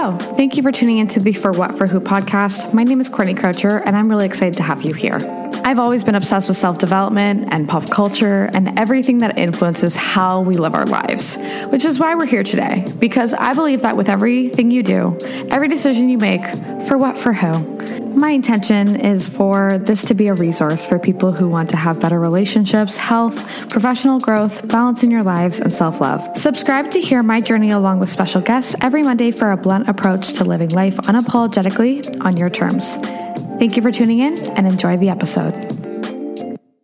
Hello. Thank you for tuning into the For What For Who podcast. My name is Courtney Croucher, and I'm really excited to have you here. I've always been obsessed with self development and pop culture and everything that influences how we live our lives, which is why we're here today. Because I believe that with everything you do, every decision you make, for what, for who, my intention is for this to be a resource for people who want to have better relationships, health, professional growth, balance in your lives, and self love. Subscribe to hear my journey along with special guests every Monday for a blunt approach to living life unapologetically on your terms. Thank you for tuning in and enjoy the episode.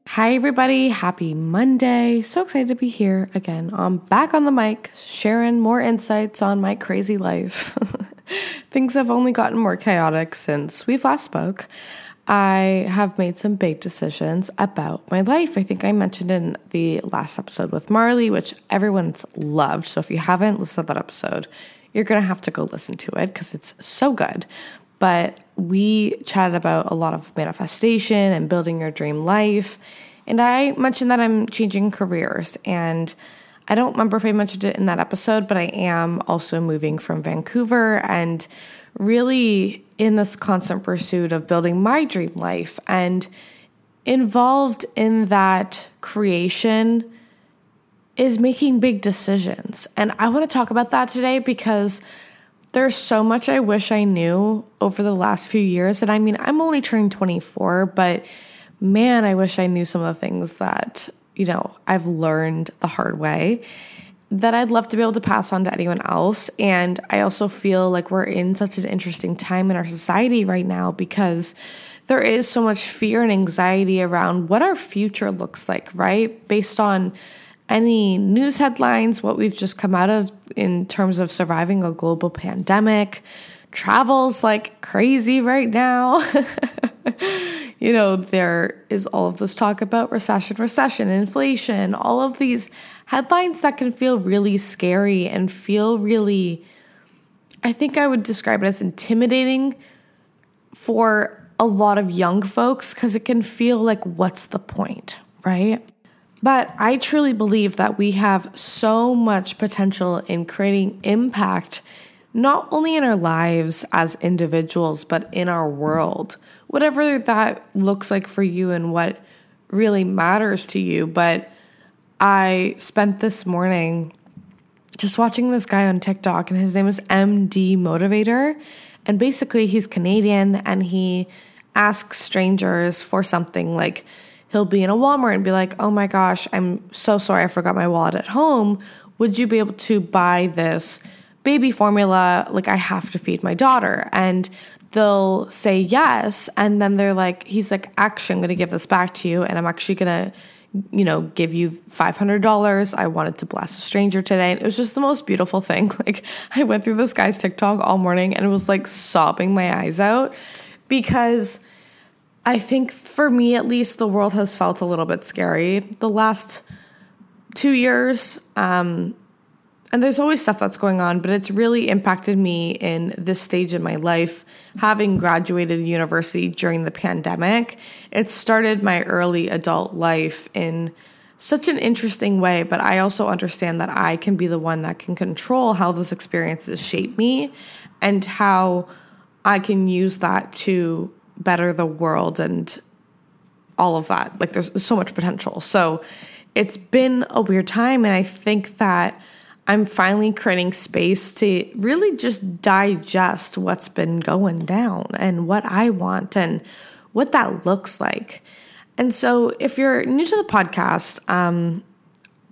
Hi, everybody. Happy Monday. So excited to be here again. I'm back on the mic, sharing more insights on my crazy life. Things have only gotten more chaotic since we've last spoke. I have made some big decisions about my life. I think I mentioned in the last episode with Marley, which everyone's loved. So if you haven't listened to that episode, you're going to have to go listen to it because it's so good. But we chatted about a lot of manifestation and building your dream life. And I mentioned that I'm changing careers and I don't remember if I mentioned it in that episode, but I am also moving from Vancouver and really in this constant pursuit of building my dream life and involved in that creation is making big decisions. And I want to talk about that today because there's so much I wish I knew over the last few years. And I mean, I'm only turning 24, but man, I wish I knew some of the things that you know, I've learned the hard way that I'd love to be able to pass on to anyone else. And I also feel like we're in such an interesting time in our society right now because there is so much fear and anxiety around what our future looks like, right? Based on any news headlines, what we've just come out of in terms of surviving a global pandemic. Travels like crazy right now. you know, there is all of this talk about recession, recession, inflation, all of these headlines that can feel really scary and feel really, I think I would describe it as intimidating for a lot of young folks because it can feel like, what's the point, right? But I truly believe that we have so much potential in creating impact, not only in our lives as individuals, but in our world whatever that looks like for you and what really matters to you. But I spent this morning just watching this guy on TikTok, and his name is MD Motivator. And basically, he's Canadian and he asks strangers for something like, he'll be in a Walmart and be like, oh my gosh, I'm so sorry, I forgot my wallet at home. Would you be able to buy this baby formula? Like, I have to feed my daughter. And they'll say yes and then they're like he's like actually i'm going to give this back to you and i'm actually going to you know give you $500 i wanted to bless a stranger today and it was just the most beautiful thing like i went through this guy's tiktok all morning and it was like sobbing my eyes out because i think for me at least the world has felt a little bit scary the last two years um and there's always stuff that's going on, but it's really impacted me in this stage in my life. Having graduated university during the pandemic, it started my early adult life in such an interesting way, but I also understand that I can be the one that can control how those experiences shape me and how I can use that to better the world and all of that. Like there's so much potential. So it's been a weird time, and I think that I'm finally creating space to really just digest what's been going down and what I want and what that looks like. And so, if you're new to the podcast, um,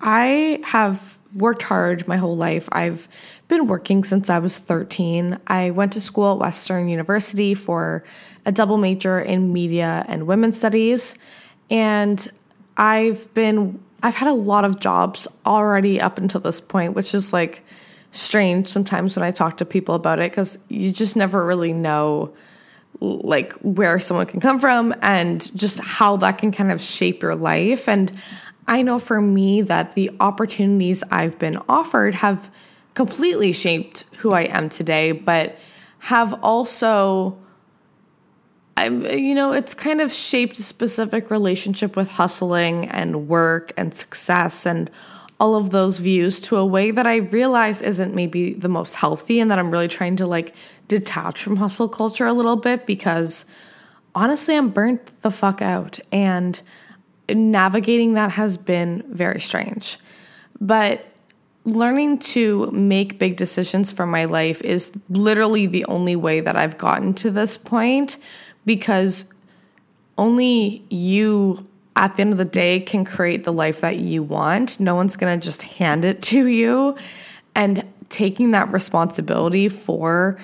I have worked hard my whole life. I've been working since I was 13. I went to school at Western University for a double major in media and women's studies. And I've been I've had a lot of jobs already up until this point, which is like strange sometimes when I talk to people about it because you just never really know like where someone can come from and just how that can kind of shape your life. And I know for me that the opportunities I've been offered have completely shaped who I am today, but have also I'm, you know, it's kind of shaped a specific relationship with hustling and work and success and all of those views to a way that I realize isn't maybe the most healthy and that I'm really trying to like detach from hustle culture a little bit because honestly, I'm burnt the fuck out and navigating that has been very strange. But learning to make big decisions for my life is literally the only way that I've gotten to this point because only you at the end of the day can create the life that you want. No one's going to just hand it to you. And taking that responsibility for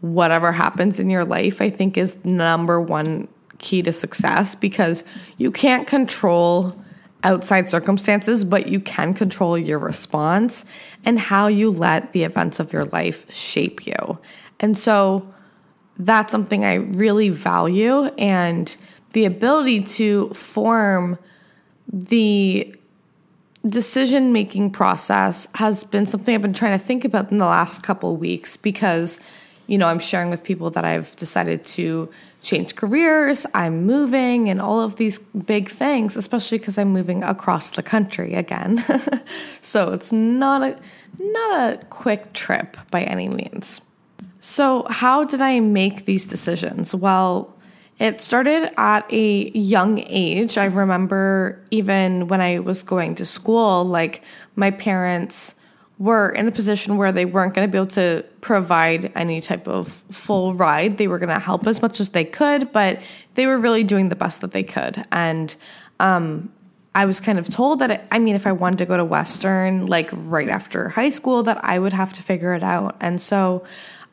whatever happens in your life, I think is number one key to success because you can't control outside circumstances, but you can control your response and how you let the events of your life shape you. And so that's something I really value. And the ability to form the decision making process has been something I've been trying to think about in the last couple weeks because you know I'm sharing with people that I've decided to change careers, I'm moving and all of these big things, especially because I'm moving across the country again. so it's not a not a quick trip by any means. So how did I make these decisions? Well, it started at a young age. I remember even when I was going to school, like my parents were in a position where they weren't going to be able to provide any type of full ride. They were going to help as much as they could, but they were really doing the best that they could. And um, I was kind of told that, it, I mean, if I wanted to go to Western, like right after high school, that I would have to figure it out. And so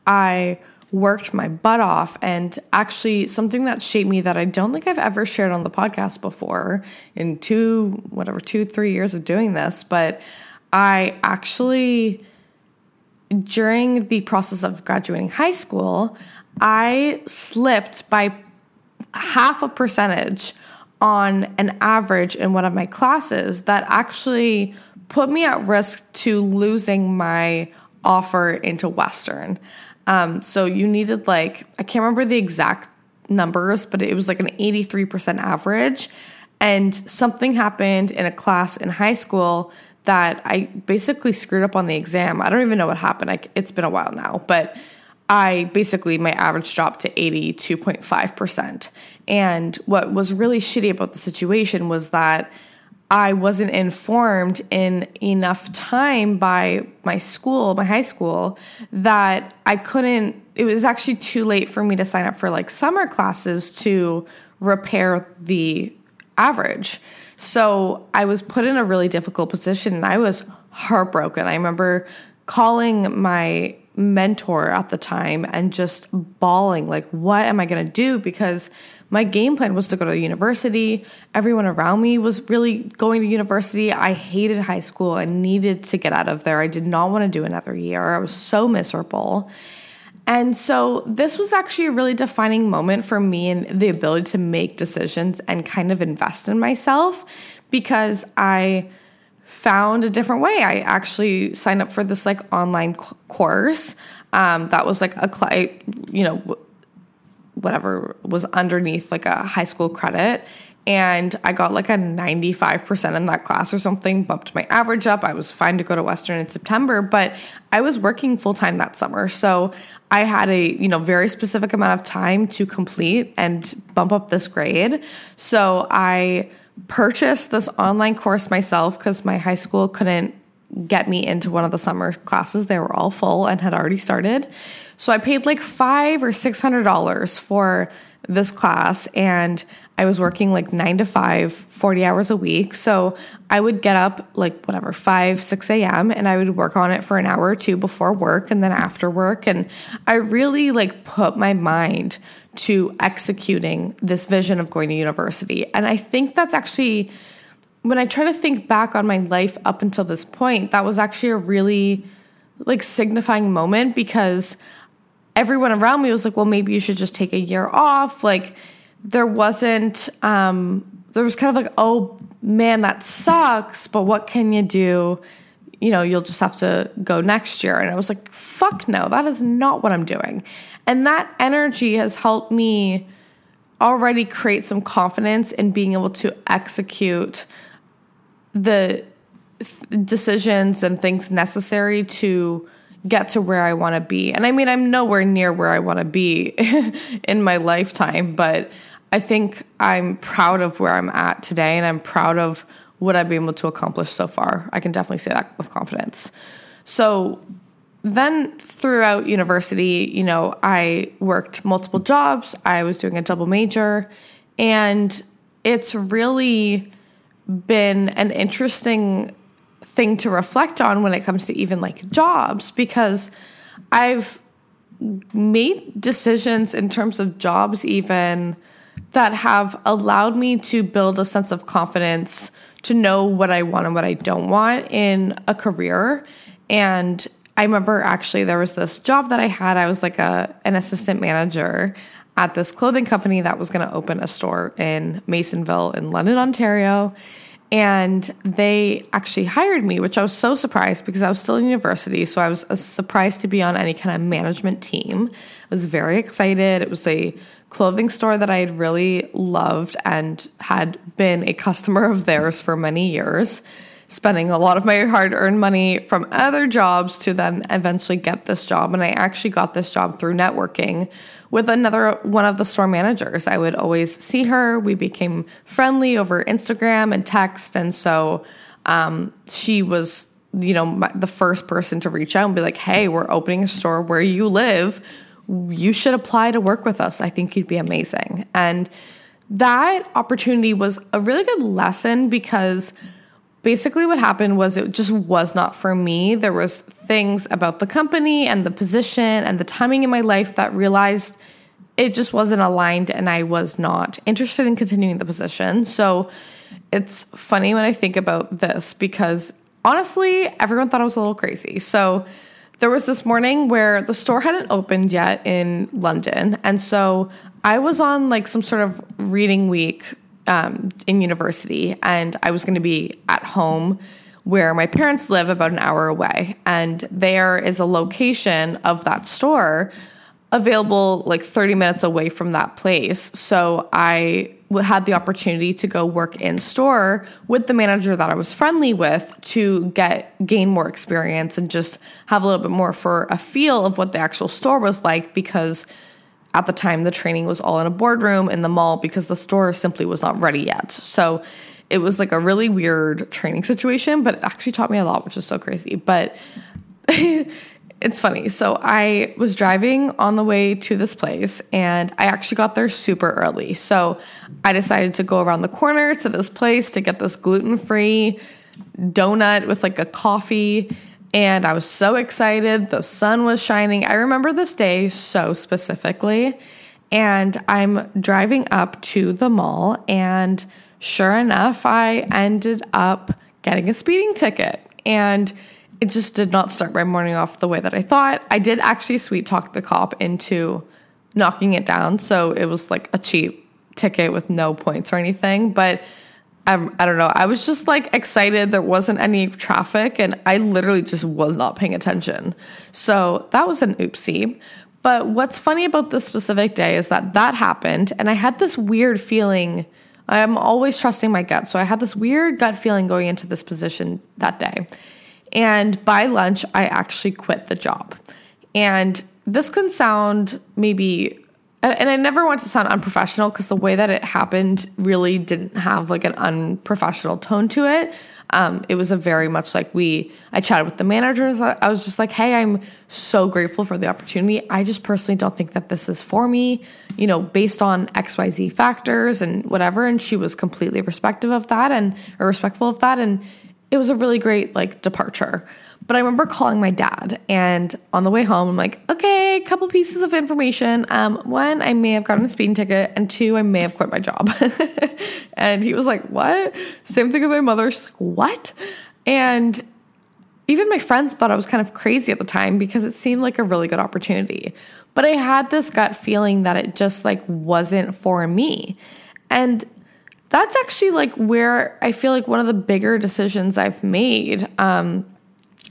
I worked my butt off and actually something that shaped me that I don't think I've ever shared on the podcast before in two, whatever, two, three years of doing this, but I actually, during the process of graduating high school, I slipped by half a percentage on an average in one of my classes that actually put me at risk to losing my offer into Western. Um, so you needed like, I can't remember the exact numbers, but it was like an 83% average. And something happened in a class in high school that I basically screwed up on the exam. I don't even know what happened. I, it's been a while now, but I basically, my average dropped to 82.5%. And what was really shitty about the situation was that I wasn't informed in enough time by my school, my high school, that I couldn't, it was actually too late for me to sign up for like summer classes to repair the average. So I was put in a really difficult position and I was heartbroken. I remember calling my mentor at the time and just bawling, like, what am I going to do? Because my game plan was to go to university. Everyone around me was really going to university. I hated high school. I needed to get out of there. I did not want to do another year. I was so miserable. And so this was actually a really defining moment for me and the ability to make decisions and kind of invest in myself because I found a different way. I actually signed up for this like online course um, that was like a, you know, whatever was underneath like a high school credit and I got like a 95% in that class or something, bumped my average up. I was fine to go to Western in September, but I was working full time that summer. So I had a, you know, very specific amount of time to complete and bump up this grade. So I purchased this online course myself because my high school couldn't get me into one of the summer classes. They were all full and had already started. So I paid like five or six hundred dollars for this class and I was working like nine to five, 40 hours a week. So I would get up like whatever, 5, 6 a.m. and I would work on it for an hour or two before work and then after work. And I really like put my mind to executing this vision of going to university. And I think that's actually, when I try to think back on my life up until this point, that was actually a really like signifying moment because everyone around me was like, well, maybe you should just take a year off. Like, there wasn't, um, there was kind of like, oh man, that sucks, but what can you do? You know, you'll just have to go next year. And I was like, fuck no, that is not what I'm doing. And that energy has helped me already create some confidence in being able to execute the th- decisions and things necessary to get to where I want to be. And I mean, I'm nowhere near where I want to be in my lifetime, but I think I'm proud of where I'm at today and I'm proud of what I've been able to accomplish so far. I can definitely say that with confidence. So then throughout university, you know, I worked multiple jobs. I was doing a double major and it's really been an interesting thing to reflect on when it comes to even like jobs because I've made decisions in terms of jobs even that have allowed me to build a sense of confidence to know what I want and what I don't want in a career. And I remember actually there was this job that I had. I was like a an assistant manager at this clothing company that was going to open a store in Masonville in London, Ontario. And they actually hired me, which I was so surprised because I was still in university. So I was uh, surprised to be on any kind of management team. I was very excited. It was a clothing store that I had really loved and had been a customer of theirs for many years, spending a lot of my hard earned money from other jobs to then eventually get this job. And I actually got this job through networking with another one of the store managers. I would always see her. We became friendly over Instagram and text. And so um, she was, you know, my, the first person to reach out and be like, hey, we're opening a store where you live you should apply to work with us. I think you'd be amazing. And that opportunity was a really good lesson because basically what happened was it just was not for me. There was things about the company and the position and the timing in my life that realized it just wasn't aligned and I was not interested in continuing the position. So it's funny when I think about this because honestly, everyone thought I was a little crazy. So there was this morning where the store hadn't opened yet in London. And so I was on like some sort of reading week um, in university, and I was going to be at home where my parents live about an hour away. And there is a location of that store available like 30 minutes away from that place. So I had the opportunity to go work in store with the manager that I was friendly with to get gain more experience and just have a little bit more for a feel of what the actual store was like because at the time the training was all in a boardroom in the mall because the store simply was not ready yet. So it was like a really weird training situation, but it actually taught me a lot, which is so crazy. But it's funny. So I was driving on the way to this place and I actually got there super early. So I decided to go around the corner to this place to get this gluten free donut with like a coffee. And I was so excited. The sun was shining. I remember this day so specifically. And I'm driving up to the mall, and sure enough, I ended up getting a speeding ticket. And it just did not start my morning off the way that I thought. I did actually sweet talk the cop into knocking it down. So it was like a cheap ticket with no points or anything. But um, I don't know. I was just like excited. There wasn't any traffic and I literally just was not paying attention. So that was an oopsie. But what's funny about this specific day is that that happened and I had this weird feeling. I'm always trusting my gut. So I had this weird gut feeling going into this position that day. And by lunch, I actually quit the job. And this can sound maybe and I never want to sound unprofessional because the way that it happened really didn't have like an unprofessional tone to it. Um, it was a very much like we, I chatted with the managers. I was just like, hey, I'm so grateful for the opportunity. I just personally don't think that this is for me, you know, based on XYZ factors and whatever. And she was completely respectful of that and, respectful of that. And it was a really great like departure. But I remember calling my dad, and on the way home, I'm like, okay, a couple pieces of information. Um, one, I may have gotten a speeding ticket, and two, I may have quit my job. and he was like, what? Same thing with my mother. She's like, what? And even my friends thought I was kind of crazy at the time because it seemed like a really good opportunity. But I had this gut feeling that it just like wasn't for me. And that's actually like where I feel like one of the bigger decisions I've made um,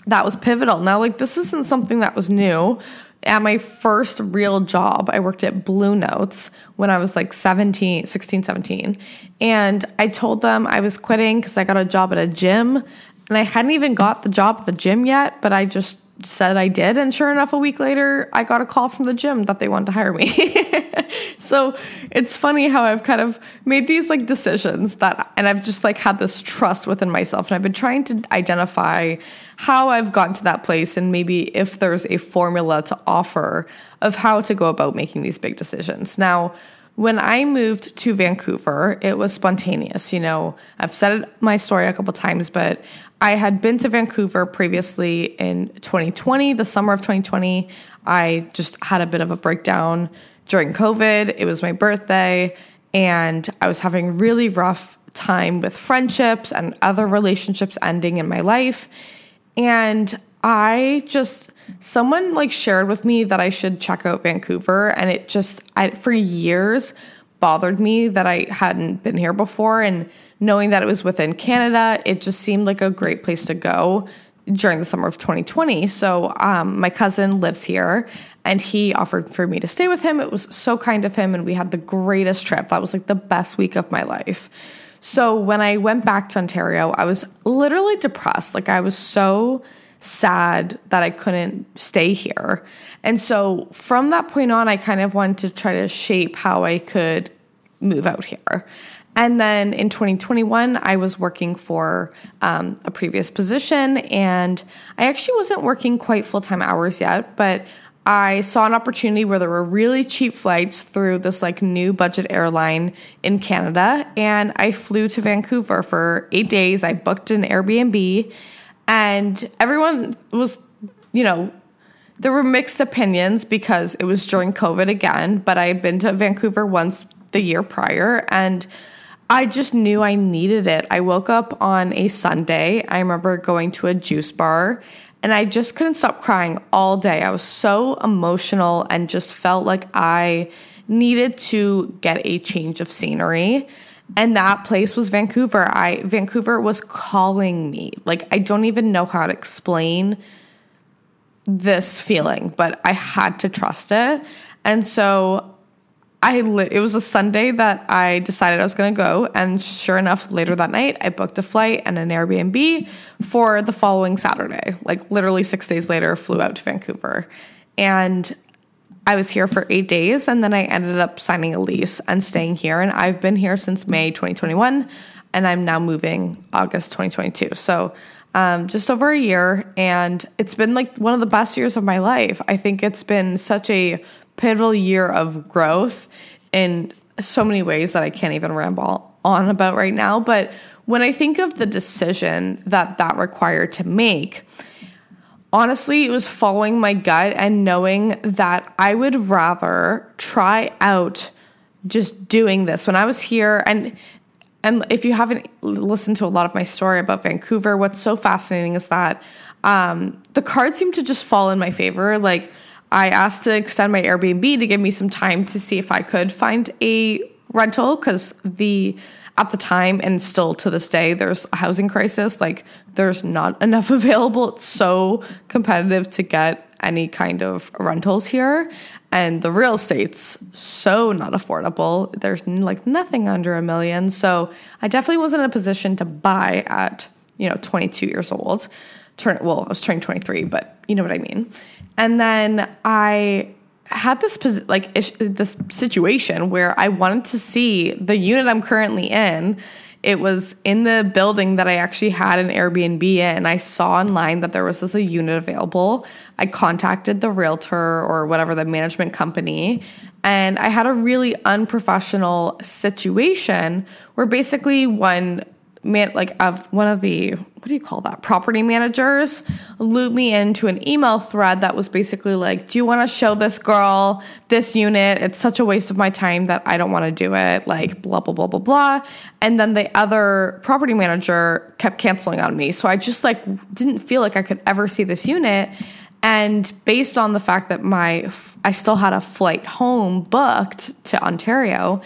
that was pivotal. Now, like, this isn't something that was new. At my first real job, I worked at Bluenotes when I was like 17, 16, 17. And I told them I was quitting because I got a job at a gym and I hadn't even got the job at the gym yet, but I just said I did. And sure enough, a week later, I got a call from the gym that they wanted to hire me. so it's funny how I've kind of made these like decisions that, and I've just like had this trust within myself. And I've been trying to identify how I've gotten to that place and maybe if there's a formula to offer of how to go about making these big decisions. Now, when I moved to Vancouver, it was spontaneous. You know, I've said my story a couple times, but I had been to Vancouver previously in 2020, the summer of 2020. I just had a bit of a breakdown during COVID. It was my birthday, and I was having really rough time with friendships and other relationships ending in my life. And I just someone like shared with me that I should check out Vancouver and it just I, for years bothered me that I hadn't been here before. And knowing that it was within Canada it just seemed like a great place to go during the summer of 2020 so um, my cousin lives here and he offered for me to stay with him. It was so kind of him and we had the greatest trip. That was like the best week of my life so when I went back to Ontario I was literally depressed like I was so sad that I couldn't stay here. And so from that point on, I kind of wanted to try to shape how I could move out here. And then in 2021, I was working for um, a previous position, and I actually wasn't working quite full time hours yet, but I saw an opportunity where there were really cheap flights through this like new budget airline in Canada, and I flew to Vancouver for eight days. I booked an Airbnb and everyone was, you know, there were mixed opinions because it was during COVID again, but I had been to Vancouver once the year prior and I just knew I needed it. I woke up on a Sunday. I remember going to a juice bar and I just couldn't stop crying all day. I was so emotional and just felt like I needed to get a change of scenery and that place was Vancouver. I Vancouver was calling me. Like I don't even know how to explain this feeling, but I had to trust it. And so I it was a Sunday that I decided I was going to go and sure enough later that night I booked a flight and an Airbnb for the following Saturday. Like literally 6 days later flew out to Vancouver. And I was here for eight days and then I ended up signing a lease and staying here. And I've been here since May 2021 and I'm now moving August 2022. So um, just over a year. And it's been like one of the best years of my life. I think it's been such a pivotal year of growth in so many ways that I can't even ramble on about right now. But when I think of the decision that that required to make, honestly, it was following my gut and knowing that I would rather try out just doing this. When I was here, and and if you haven't listened to a lot of my story about Vancouver, what's so fascinating is that um, the cards seem to just fall in my favor. Like I asked to extend my Airbnb to give me some time to see if I could find a rental because the at the time and still to this day there's a housing crisis. Like there's not enough available. It's so competitive to get any kind of rentals here. And the real estate's so not affordable. There's like nothing under a million. So i definitely wasn't in a position to buy at you know 22 years old turn well i was turning 23 but you know what i mean and then i had this like ish, this situation where I wanted to see the unit I'm currently in. It was in the building that I actually had an Airbnb in. I saw online that there was this a unit available. I contacted the realtor or whatever the management company, and I had a really unprofessional situation where basically one man like of one of the what do you call that property managers looped me into an email thread that was basically like do you want to show this girl this unit? It's such a waste of my time that i don't want to do it like blah blah blah blah blah. And then the other property manager kept canceling on me. So i just like didn't feel like i could ever see this unit. And based on the fact that my i still had a flight home booked to ontario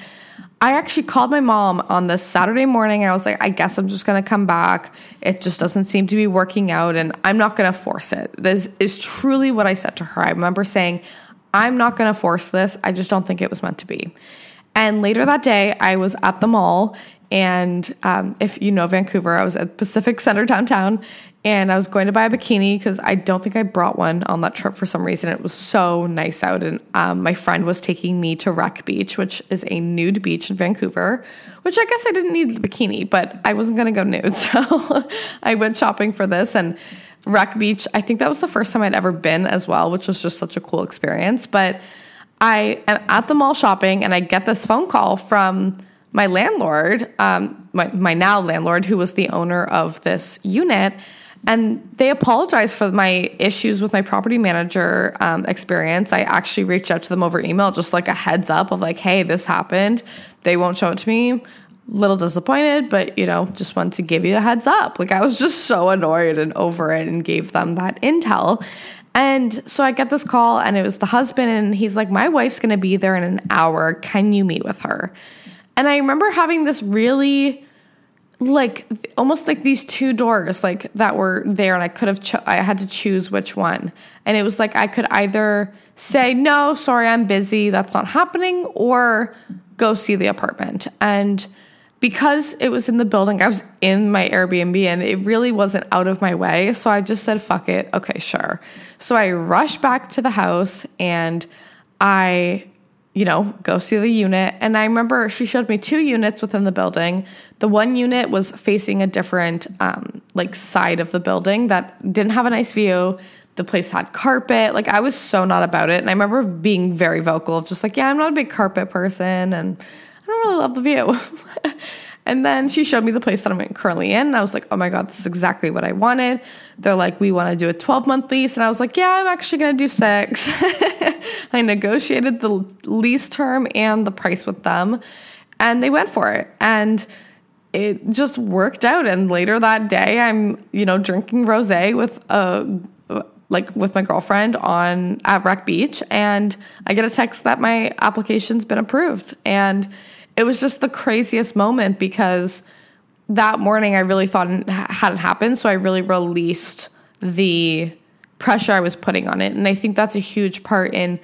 I actually called my mom on this Saturday morning. I was like, I guess I'm just going to come back. It just doesn't seem to be working out, and I'm not going to force it. This is truly what I said to her. I remember saying, I'm not going to force this. I just don't think it was meant to be. And later that day, I was at the mall And um, if you know Vancouver, I was at Pacific Center downtown and I was going to buy a bikini because I don't think I brought one on that trip for some reason. It was so nice out. And um, my friend was taking me to Wreck Beach, which is a nude beach in Vancouver, which I guess I didn't need the bikini, but I wasn't going to go nude. So I went shopping for this and Wreck Beach. I think that was the first time I'd ever been as well, which was just such a cool experience. But I am at the mall shopping and I get this phone call from my landlord, um, my, my now landlord, who was the owner of this unit. And they apologized for my issues with my property manager um, experience. I actually reached out to them over email, just like a heads up of like, hey, this happened. They won't show it to me. Little disappointed, but you know, just wanted to give you a heads up. Like I was just so annoyed and over it and gave them that intel. And so I get this call, and it was the husband, and he's like, My wife's gonna be there in an hour. Can you meet with her? And I remember having this really like almost like these two doors like that were there and I could have cho- I had to choose which one. And it was like I could either say no, sorry, I'm busy, that's not happening or go see the apartment. And because it was in the building, I was in my Airbnb and it really wasn't out of my way. So I just said, fuck it. Okay, sure. So I rushed back to the house and I, you know, go see the unit. And I remember she showed me two units within the building. The one unit was facing a different, um, like, side of the building that didn't have a nice view. The place had carpet. Like, I was so not about it. And I remember being very vocal of just like, yeah, I'm not a big carpet person. And, I don't really love the view. and then she showed me the place that I'm currently in. And I was like, oh my God, this is exactly what I wanted. They're like, we want to do a 12 month lease. And I was like, yeah, I'm actually going to do six. I negotiated the lease term and the price with them, and they went for it. And it just worked out. And later that day, I'm, you know, drinking rose with a like with my girlfriend on at Beach, and I get a text that my application's been approved. And it was just the craziest moment because that morning I really thought it hadn't happened. So I really released the pressure I was putting on it. And I think that's a huge part in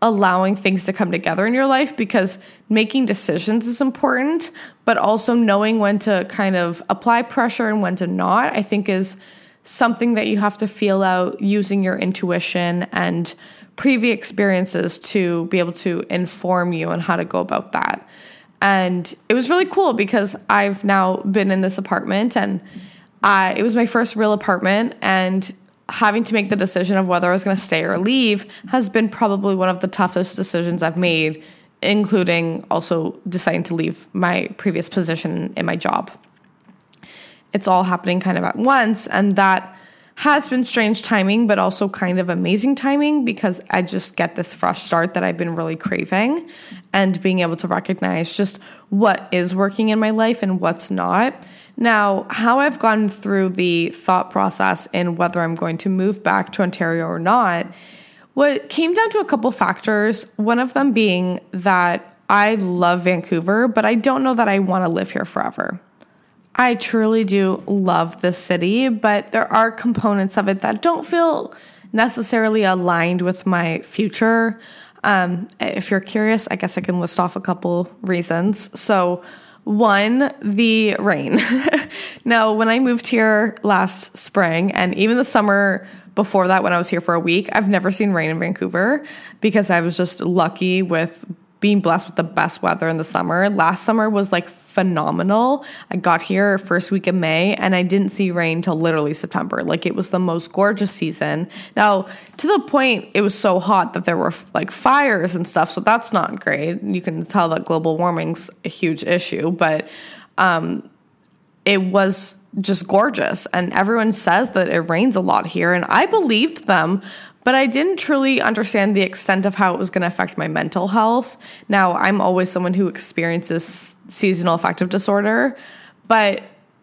allowing things to come together in your life because making decisions is important, but also knowing when to kind of apply pressure and when to not, I think is something that you have to feel out using your intuition and previous experiences to be able to inform you on how to go about that. And it was really cool because I've now been in this apartment and I, it was my first real apartment and having to make the decision of whether I was going to stay or leave has been probably one of the toughest decisions I've made, including also deciding to leave my previous position in my job. It's all happening kind of at once, and that has been strange timing, but also kind of amazing timing because I just get this fresh start that I've been really craving and being able to recognize just what is working in my life and what's not. Now, how I've gone through the thought process in whether I'm going to move back to Ontario or not, what came down to a couple factors. One of them being that I love Vancouver, but I don't know that I want to live here forever. I truly do love the city, but there are components of it that don't feel necessarily aligned with my future. Um, if you're curious, I guess I can list off a couple reasons. So, one, the rain. now, when I moved here last spring and even the summer before that, when I was here for a week, I've never seen rain in Vancouver because I was just lucky with being blessed with the best weather in the summer. Last summer was like phenomenal. I got here first week of May and I didn't see rain till literally September. Like it was the most gorgeous season. Now, to the point it was so hot that there were like fires and stuff, so that's not great. You can tell that global warming's a huge issue, but um it was just gorgeous and everyone says that it rains a lot here and I believed them but I didn't truly understand the extent of how it was going to affect my mental health. Now, I'm always someone who experiences seasonal affective disorder, but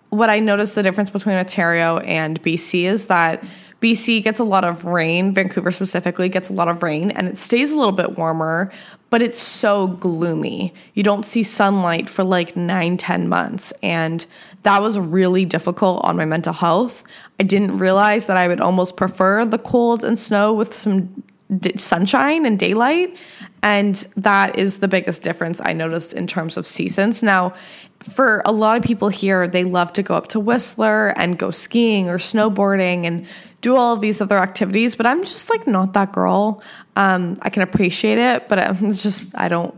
what I noticed the difference between Ontario and BC is that BC gets a lot of rain, Vancouver specifically gets a lot of rain, and it stays a little bit warmer, but it's so gloomy. You don't see sunlight for like nine, ten months. And that was really difficult on my mental health. I didn't realize that I would almost prefer the cold and snow with some d- sunshine and daylight. And that is the biggest difference I noticed in terms of seasons. Now, for a lot of people here, they love to go up to Whistler and go skiing or snowboarding and do all of these other activities. But I'm just like not that girl. Um, I can appreciate it, but I'm just I don't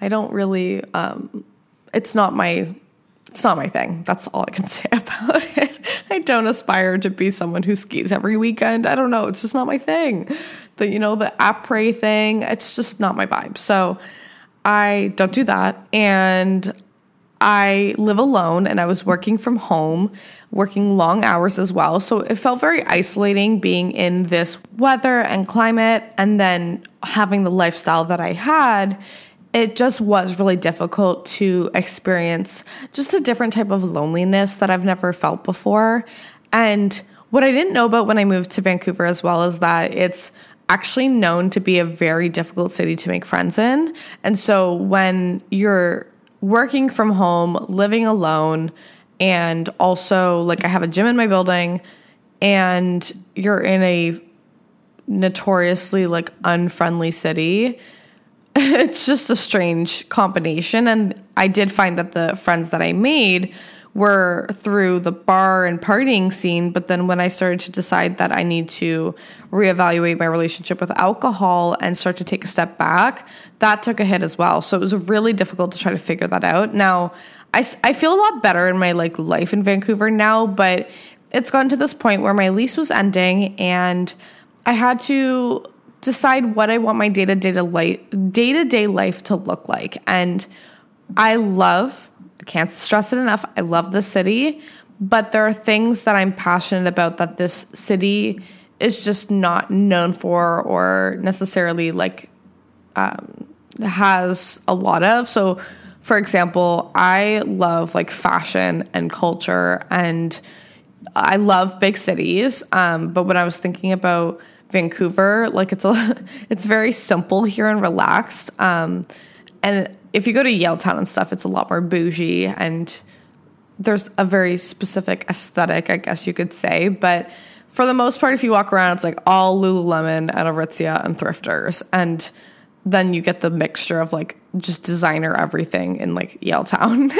I don't really. Um, it's not my it's not my thing. That's all I can say about it. I don't aspire to be someone who skis every weekend. I don't know. It's just not my thing. The you know the après thing. It's just not my vibe. So I don't do that. And I live alone and I was working from home, working long hours as well. So it felt very isolating being in this weather and climate and then having the lifestyle that I had. It just was really difficult to experience just a different type of loneliness that I've never felt before. And what I didn't know about when I moved to Vancouver as well is that it's actually known to be a very difficult city to make friends in. And so when you're working from home, living alone, and also like I have a gym in my building and you're in a notoriously like unfriendly city, it's just a strange combination. And I did find that the friends that I made were through the bar and partying scene. But then when I started to decide that I need to reevaluate my relationship with alcohol and start to take a step back, that took a hit as well. So it was really difficult to try to figure that out. Now, I, I feel a lot better in my like life in Vancouver now, but it's gotten to this point where my lease was ending and I had to decide what I want my day to day life day to day life to look like. And I love can't stress it enough. I love the city, but there are things that I'm passionate about that this city is just not known for or necessarily like um, has a lot of. So, for example, I love like fashion and culture, and I love big cities. Um, but when I was thinking about Vancouver, like it's a, it's very simple here and relaxed. Um, and if you go to Yaletown and stuff, it's a lot more bougie and there's a very specific aesthetic, I guess you could say. But for the most part, if you walk around, it's like all Lululemon and Aritzia and thrifters. And then you get the mixture of like just designer everything in like Yaletown.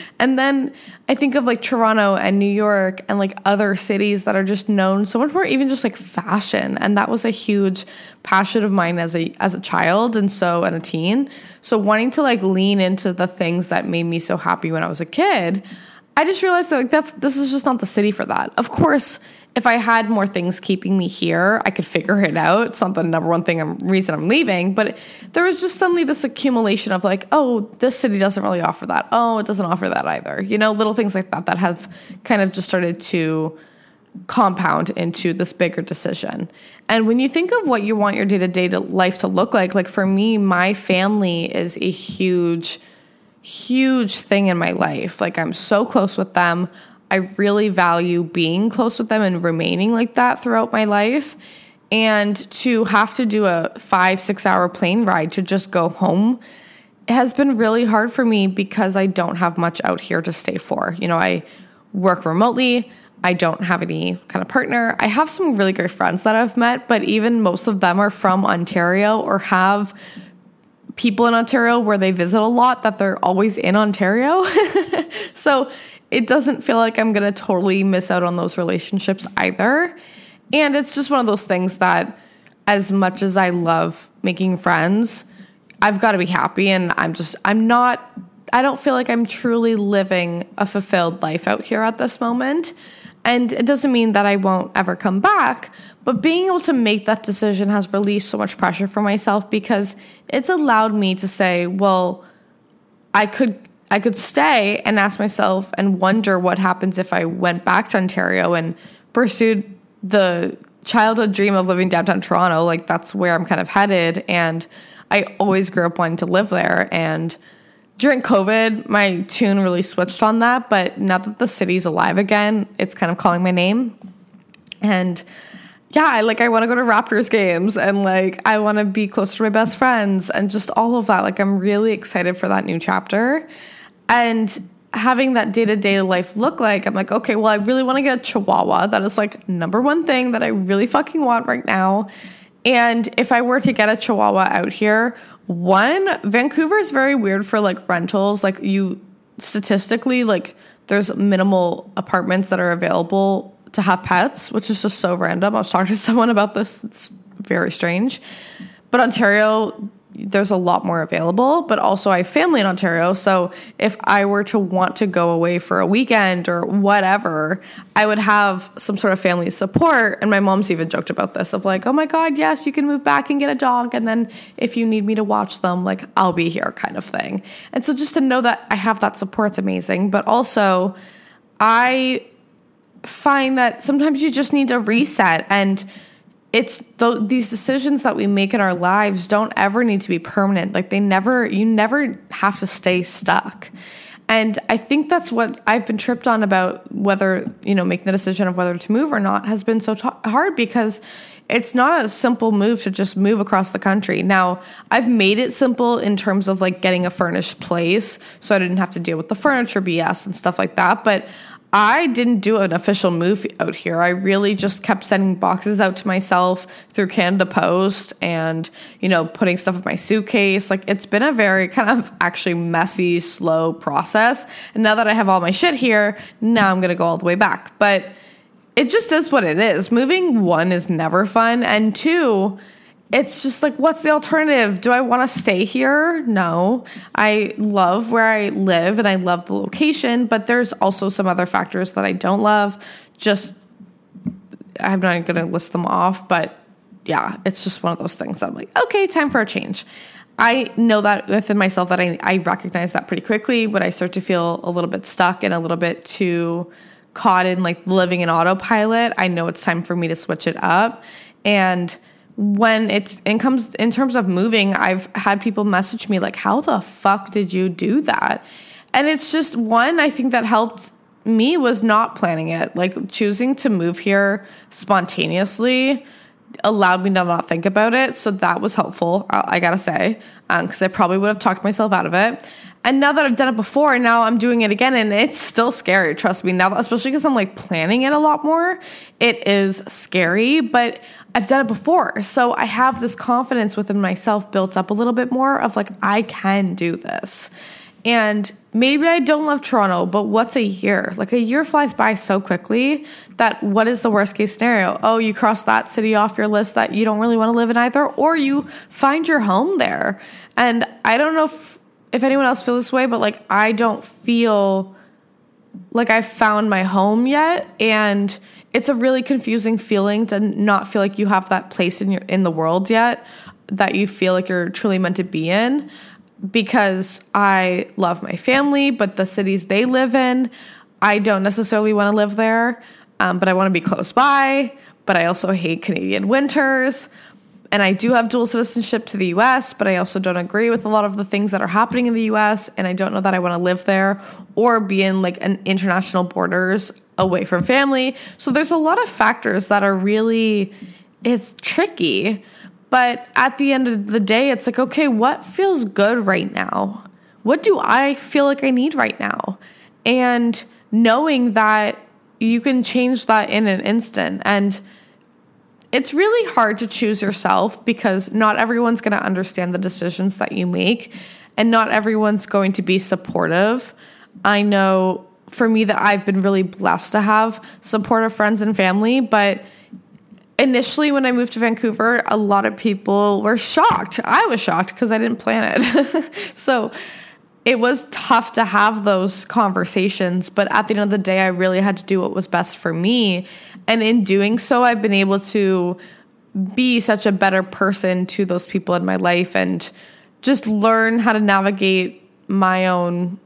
and then I think of like Toronto and New York and like other cities that are just known so much more even just like fashion. And that was a huge passion of mine as a as a child and so and a teen. So wanting to like lean into the things that made me so happy when I was a kid, I just realized that like that's this is just not the city for that. Of course, if I had more things keeping me here, I could figure it out. It's not the number one thing I'm reason I'm leaving, but there was just suddenly this accumulation of like, oh, this city doesn't really offer that. Oh, it doesn't offer that either. You know, little things like that that have kind of just started to compound into this bigger decision. And when you think of what you want your day-to-day life to look like, like for me, my family is a huge huge thing in my life. Like I'm so close with them. I really value being close with them and remaining like that throughout my life. And to have to do a five, six hour plane ride to just go home has been really hard for me because I don't have much out here to stay for. You know, I work remotely. I don't have any kind of partner. I have some really great friends that I've met, but even most of them are from Ontario or have people in Ontario where they visit a lot that they're always in Ontario. so it doesn't feel like I'm going to totally miss out on those relationships either. And it's just one of those things that, as much as I love making friends, I've got to be happy. And I'm just, I'm not, I don't feel like I'm truly living a fulfilled life out here at this moment. And it doesn't mean that I won't ever come back, but being able to make that decision has released so much pressure for myself because it's allowed me to say, well, I could I could stay and ask myself and wonder what happens if I went back to Ontario and pursued the childhood dream of living downtown Toronto. Like that's where I'm kind of headed. And I always grew up wanting to live there. And during COVID, my tune really switched on that. But now that the city's alive again, it's kind of calling my name. And yeah, I like I want to go to Raptors games and like I want to be close to my best friends and just all of that. Like I'm really excited for that new chapter. And having that day to day life look like, I'm like, okay, well, I really want to get a chihuahua. That is like number one thing that I really fucking want right now. And if I were to get a chihuahua out here, one, Vancouver is very weird for like rentals. Like you statistically, like there's minimal apartments that are available to have pets, which is just so random. I was talking to someone about this. It's very strange. But Ontario, there's a lot more available, but also I have family in Ontario. So if I were to want to go away for a weekend or whatever, I would have some sort of family support. And my mom's even joked about this of like, oh my God, yes, you can move back and get a dog. And then if you need me to watch them, like I'll be here kind of thing. And so just to know that I have that support's amazing. But also, I find that sometimes you just need to reset and it's th- these decisions that we make in our lives don't ever need to be permanent like they never you never have to stay stuck and i think that's what i've been tripped on about whether you know making the decision of whether to move or not has been so t- hard because it's not a simple move to just move across the country. Now, I've made it simple in terms of like getting a furnished place so I didn't have to deal with the furniture BS and stuff like that. But I didn't do an official move out here. I really just kept sending boxes out to myself through Canada Post and, you know, putting stuff in my suitcase. Like it's been a very kind of actually messy, slow process. And now that I have all my shit here, now I'm going to go all the way back. But it just is what it is. Moving one is never fun. And two, it's just like, what's the alternative? Do I want to stay here? No. I love where I live and I love the location, but there's also some other factors that I don't love. Just, I'm not going to list them off, but yeah, it's just one of those things that I'm like, okay, time for a change. I know that within myself that I, I recognize that pretty quickly when I start to feel a little bit stuck and a little bit too caught in like living in autopilot. I know it's time for me to switch it up. And when it's in comes in terms of moving, I've had people message me like, "How the fuck did you do that?" And it's just one I think that helped me was not planning it. Like choosing to move here spontaneously allowed me to not think about it. So that was helpful, I gotta say, because um, I probably would have talked myself out of it. And now that I've done it before, now I'm doing it again, and it's still scary. Trust me. Now, especially because I'm like planning it a lot more, it is scary. But I've done it before, so I have this confidence within myself built up a little bit more of like I can do this. And maybe I don't love Toronto, but what's a year? Like a year flies by so quickly that what is the worst case scenario? Oh, you cross that city off your list that you don't really want to live in either, or you find your home there. And I don't know if, if anyone else feels this way, but like I don't feel like I found my home yet. And it's a really confusing feeling to not feel like you have that place in your in the world yet that you feel like you're truly meant to be in because I love my family, but the cities they live in, I don't necessarily want to live there, um, but I want to be close by. But I also hate Canadian winters. And I do have dual citizenship to the US, but I also don't agree with a lot of the things that are happening in the US. And I don't know that I want to live there or be in like an international borders away from family. So there's a lot of factors that are really, it's tricky. But at the end of the day, it's like, okay, what feels good right now? What do I feel like I need right now? And knowing that you can change that in an instant. And it's really hard to choose yourself because not everyone's going to understand the decisions that you make and not everyone's going to be supportive. I know for me that I've been really blessed to have supportive friends and family, but initially when I moved to Vancouver, a lot of people were shocked. I was shocked because I didn't plan it. so it was tough to have those conversations, but at the end of the day, I really had to do what was best for me. And in doing so, I've been able to be such a better person to those people in my life and just learn how to navigate my own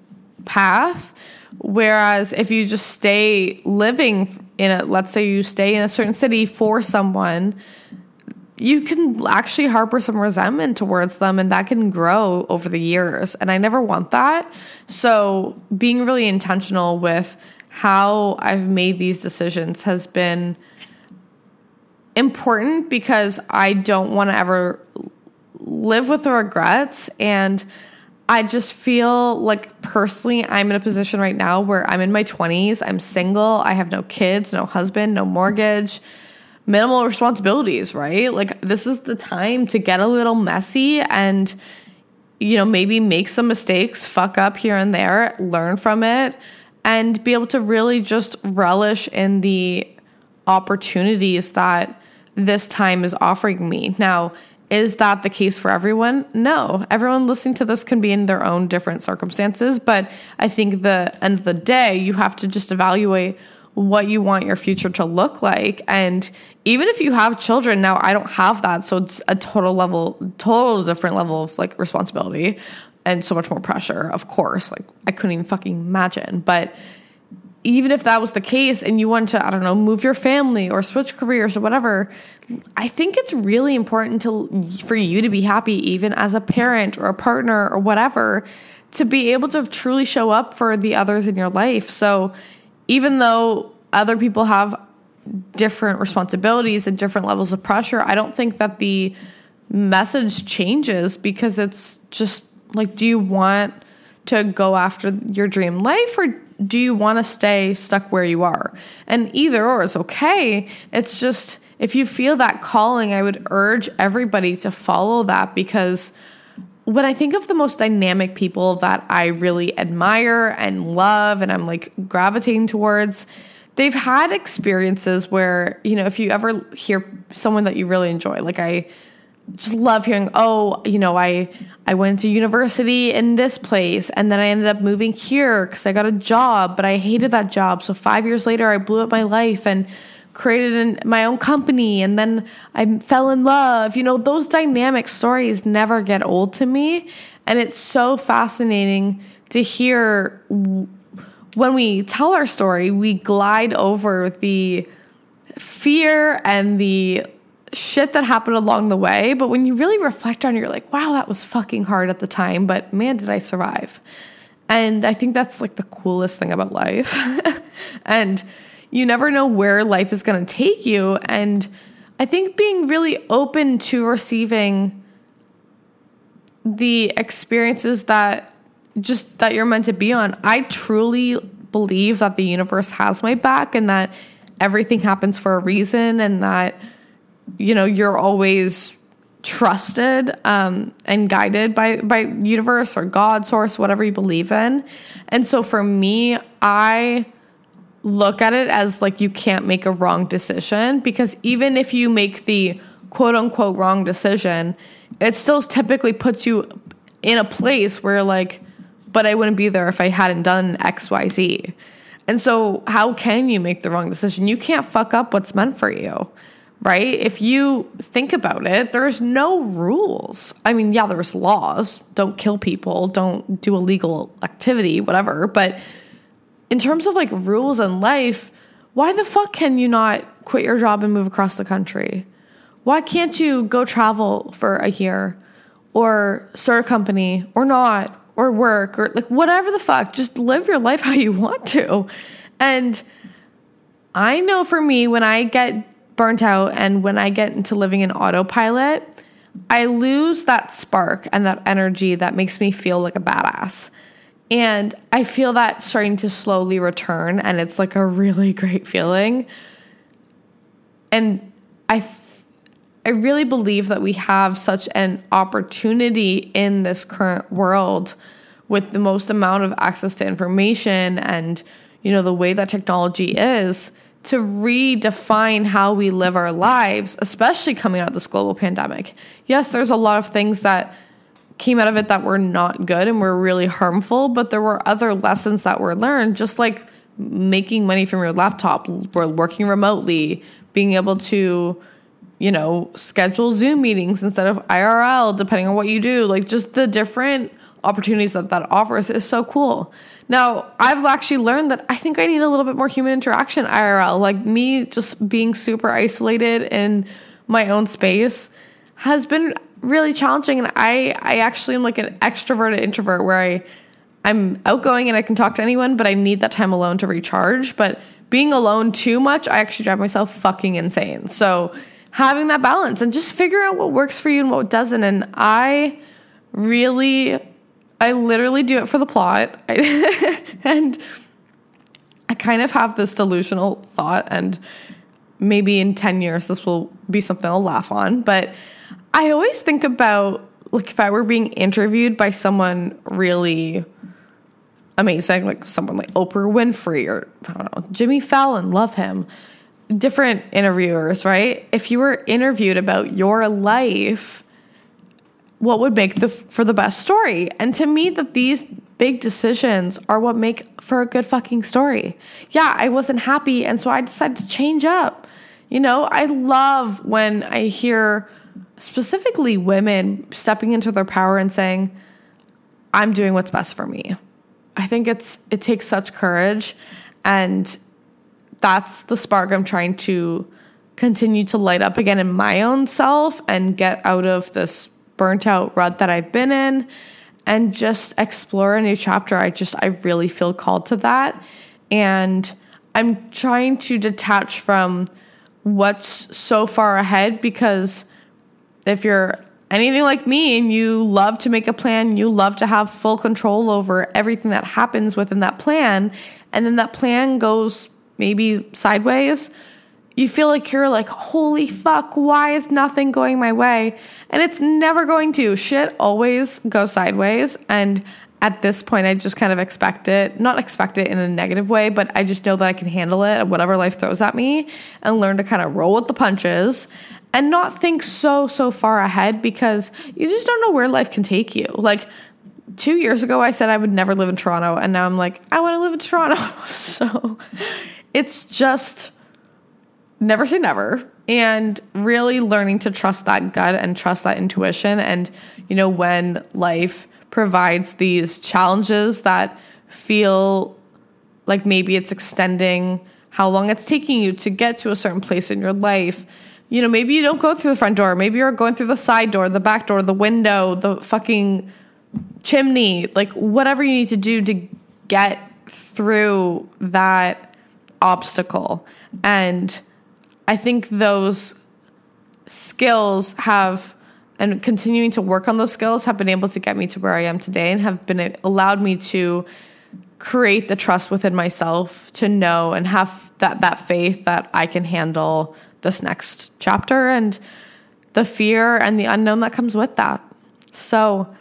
path Whereas if you just stay living in a, let's say you stay in a certain city for someone, you can actually harbor some resentment towards them and that can grow over the years. And I never want that. So being really intentional with how I've made these decisions has been important because I don't want to ever live with the regrets and I just feel like personally, I'm in a position right now where I'm in my 20s, I'm single, I have no kids, no husband, no mortgage, minimal responsibilities, right? Like, this is the time to get a little messy and you know, maybe make some mistakes, fuck up here and there, learn from it, and be able to really just relish in the opportunities that this time is offering me. Now, is that the case for everyone? No. Everyone listening to this can be in their own different circumstances, but I think the end of the day, you have to just evaluate what you want your future to look like. And even if you have children, now I don't have that. So it's a total level, total different level of like responsibility and so much more pressure, of course. Like I couldn't even fucking imagine. But even if that was the case and you want to, I don't know, move your family or switch careers or whatever, I think it's really important to for you to be happy even as a parent or a partner or whatever to be able to truly show up for the others in your life. So even though other people have different responsibilities and different levels of pressure, I don't think that the message changes because it's just like do you want to go after your dream life or do you want to stay stuck where you are? And either or is okay. It's just if you feel that calling, I would urge everybody to follow that because when I think of the most dynamic people that I really admire and love and I'm like gravitating towards, they've had experiences where, you know, if you ever hear someone that you really enjoy, like I just love hearing oh you know i i went to university in this place and then i ended up moving here because i got a job but i hated that job. So five years later i blew up my life and created an, my own company and then i fell in love. You know those dynamic stories never get old to me. And it's so fascinating to hear when we tell our story we glide over the fear and the shit that happened along the way. But when you really reflect on it, you're like, wow, that was fucking hard at the time, but man, did I survive. And I think that's like the coolest thing about life. and you never know where life is going to take you. And I think being really open to receiving the experiences that just that you're meant to be on. I truly believe that the universe has my back and that everything happens for a reason and that you know you're always trusted um, and guided by by universe or God source, whatever you believe in. And so for me, I look at it as like you can't make a wrong decision because even if you make the quote unquote wrong decision, it still typically puts you in a place where like, but I wouldn't be there if I hadn't done X, Y, Z. And so, how can you make the wrong decision? You can't fuck up what's meant for you right? If you think about it, there's no rules. I mean, yeah, there's laws. Don't kill people, don't do illegal activity, whatever. But in terms of like rules in life, why the fuck can you not quit your job and move across the country? Why can't you go travel for a year or start a company or not or work or like whatever the fuck? Just live your life how you want to. And I know for me, when I get burnt out and when I get into living in autopilot, I lose that spark and that energy that makes me feel like a badass. And I feel that starting to slowly return, and it's like a really great feeling. And I, th- I really believe that we have such an opportunity in this current world with the most amount of access to information and you know the way that technology is to redefine how we live our lives, especially coming out of this global pandemic. Yes, there's a lot of things that came out of it that were not good and were really harmful, but there were other lessons that were learned, just like making money from your laptop, working remotely, being able to, you know, schedule Zoom meetings instead of IRL, depending on what you do. Like just the different opportunities that that offers is so cool. Now, I've actually learned that I think I need a little bit more human interaction IRL. Like me just being super isolated in my own space has been really challenging and I I actually am like an extroverted introvert where I I'm outgoing and I can talk to anyone, but I need that time alone to recharge. But being alone too much, I actually drive myself fucking insane. So having that balance and just figure out what works for you and what doesn't. And I really I literally do it for the plot. and I kind of have this delusional thought, and maybe in 10 years, this will be something I'll laugh on. But I always think about like if I were being interviewed by someone really amazing, like someone like Oprah Winfrey or I don't know, Jimmy Fallon, love him. Different interviewers, right? If you were interviewed about your life, what would make the for the best story? And to me that these big decisions are what make for a good fucking story. Yeah, I wasn't happy and so I decided to change up. You know, I love when I hear specifically women stepping into their power and saying, I'm doing what's best for me. I think it's it takes such courage and that's the spark I'm trying to continue to light up again in my own self and get out of this burnt out rut that I've been in and just explore a new chapter. I just I really feel called to that and I'm trying to detach from what's so far ahead because if you're anything like me and you love to make a plan, you love to have full control over everything that happens within that plan, and then that plan goes maybe sideways, you feel like you're like, holy fuck, why is nothing going my way? And it's never going to. Shit always goes sideways. And at this point, I just kind of expect it, not expect it in a negative way, but I just know that I can handle it, whatever life throws at me, and learn to kind of roll with the punches and not think so, so far ahead because you just don't know where life can take you. Like, two years ago, I said I would never live in Toronto, and now I'm like, I want to live in Toronto. so it's just never say never and really learning to trust that gut and trust that intuition. And, you know, when life provides these challenges that feel like maybe it's extending how long it's taking you to get to a certain place in your life you know, maybe you don't go through the front door. Maybe you're going through the side door, the back door, the window, the fucking chimney, like whatever you need to do to get through that obstacle. And I think those skills have and continuing to work on those skills have been able to get me to where I am today and have been allowed me to create the trust within myself to know and have that that faith that I can handle this next chapter and the fear and the unknown that comes with that. So,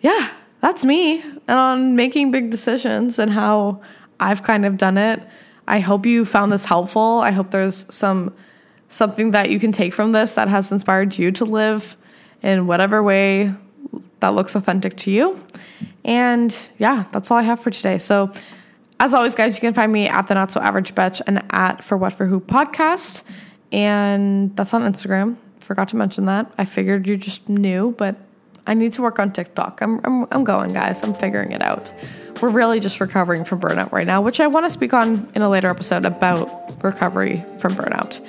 yeah, that's me and on making big decisions and how I've kind of done it. I hope you found this helpful. I hope there's some something that you can take from this that has inspired you to live in whatever way that looks authentic to you. And yeah, that's all I have for today. So as always, guys, you can find me at the Not So Average Bitch and at For What For Who podcast. And that's on Instagram. Forgot to mention that. I figured you just knew, but I need to work on TikTok. I'm, I'm, I'm going, guys. I'm figuring it out. We're really just recovering from burnout right now, which I want to speak on in a later episode about recovery from burnout.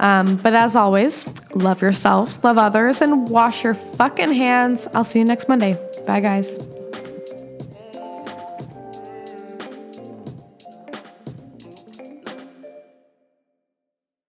Um, but as always, love yourself, love others, and wash your fucking hands. I'll see you next Monday. Bye, guys.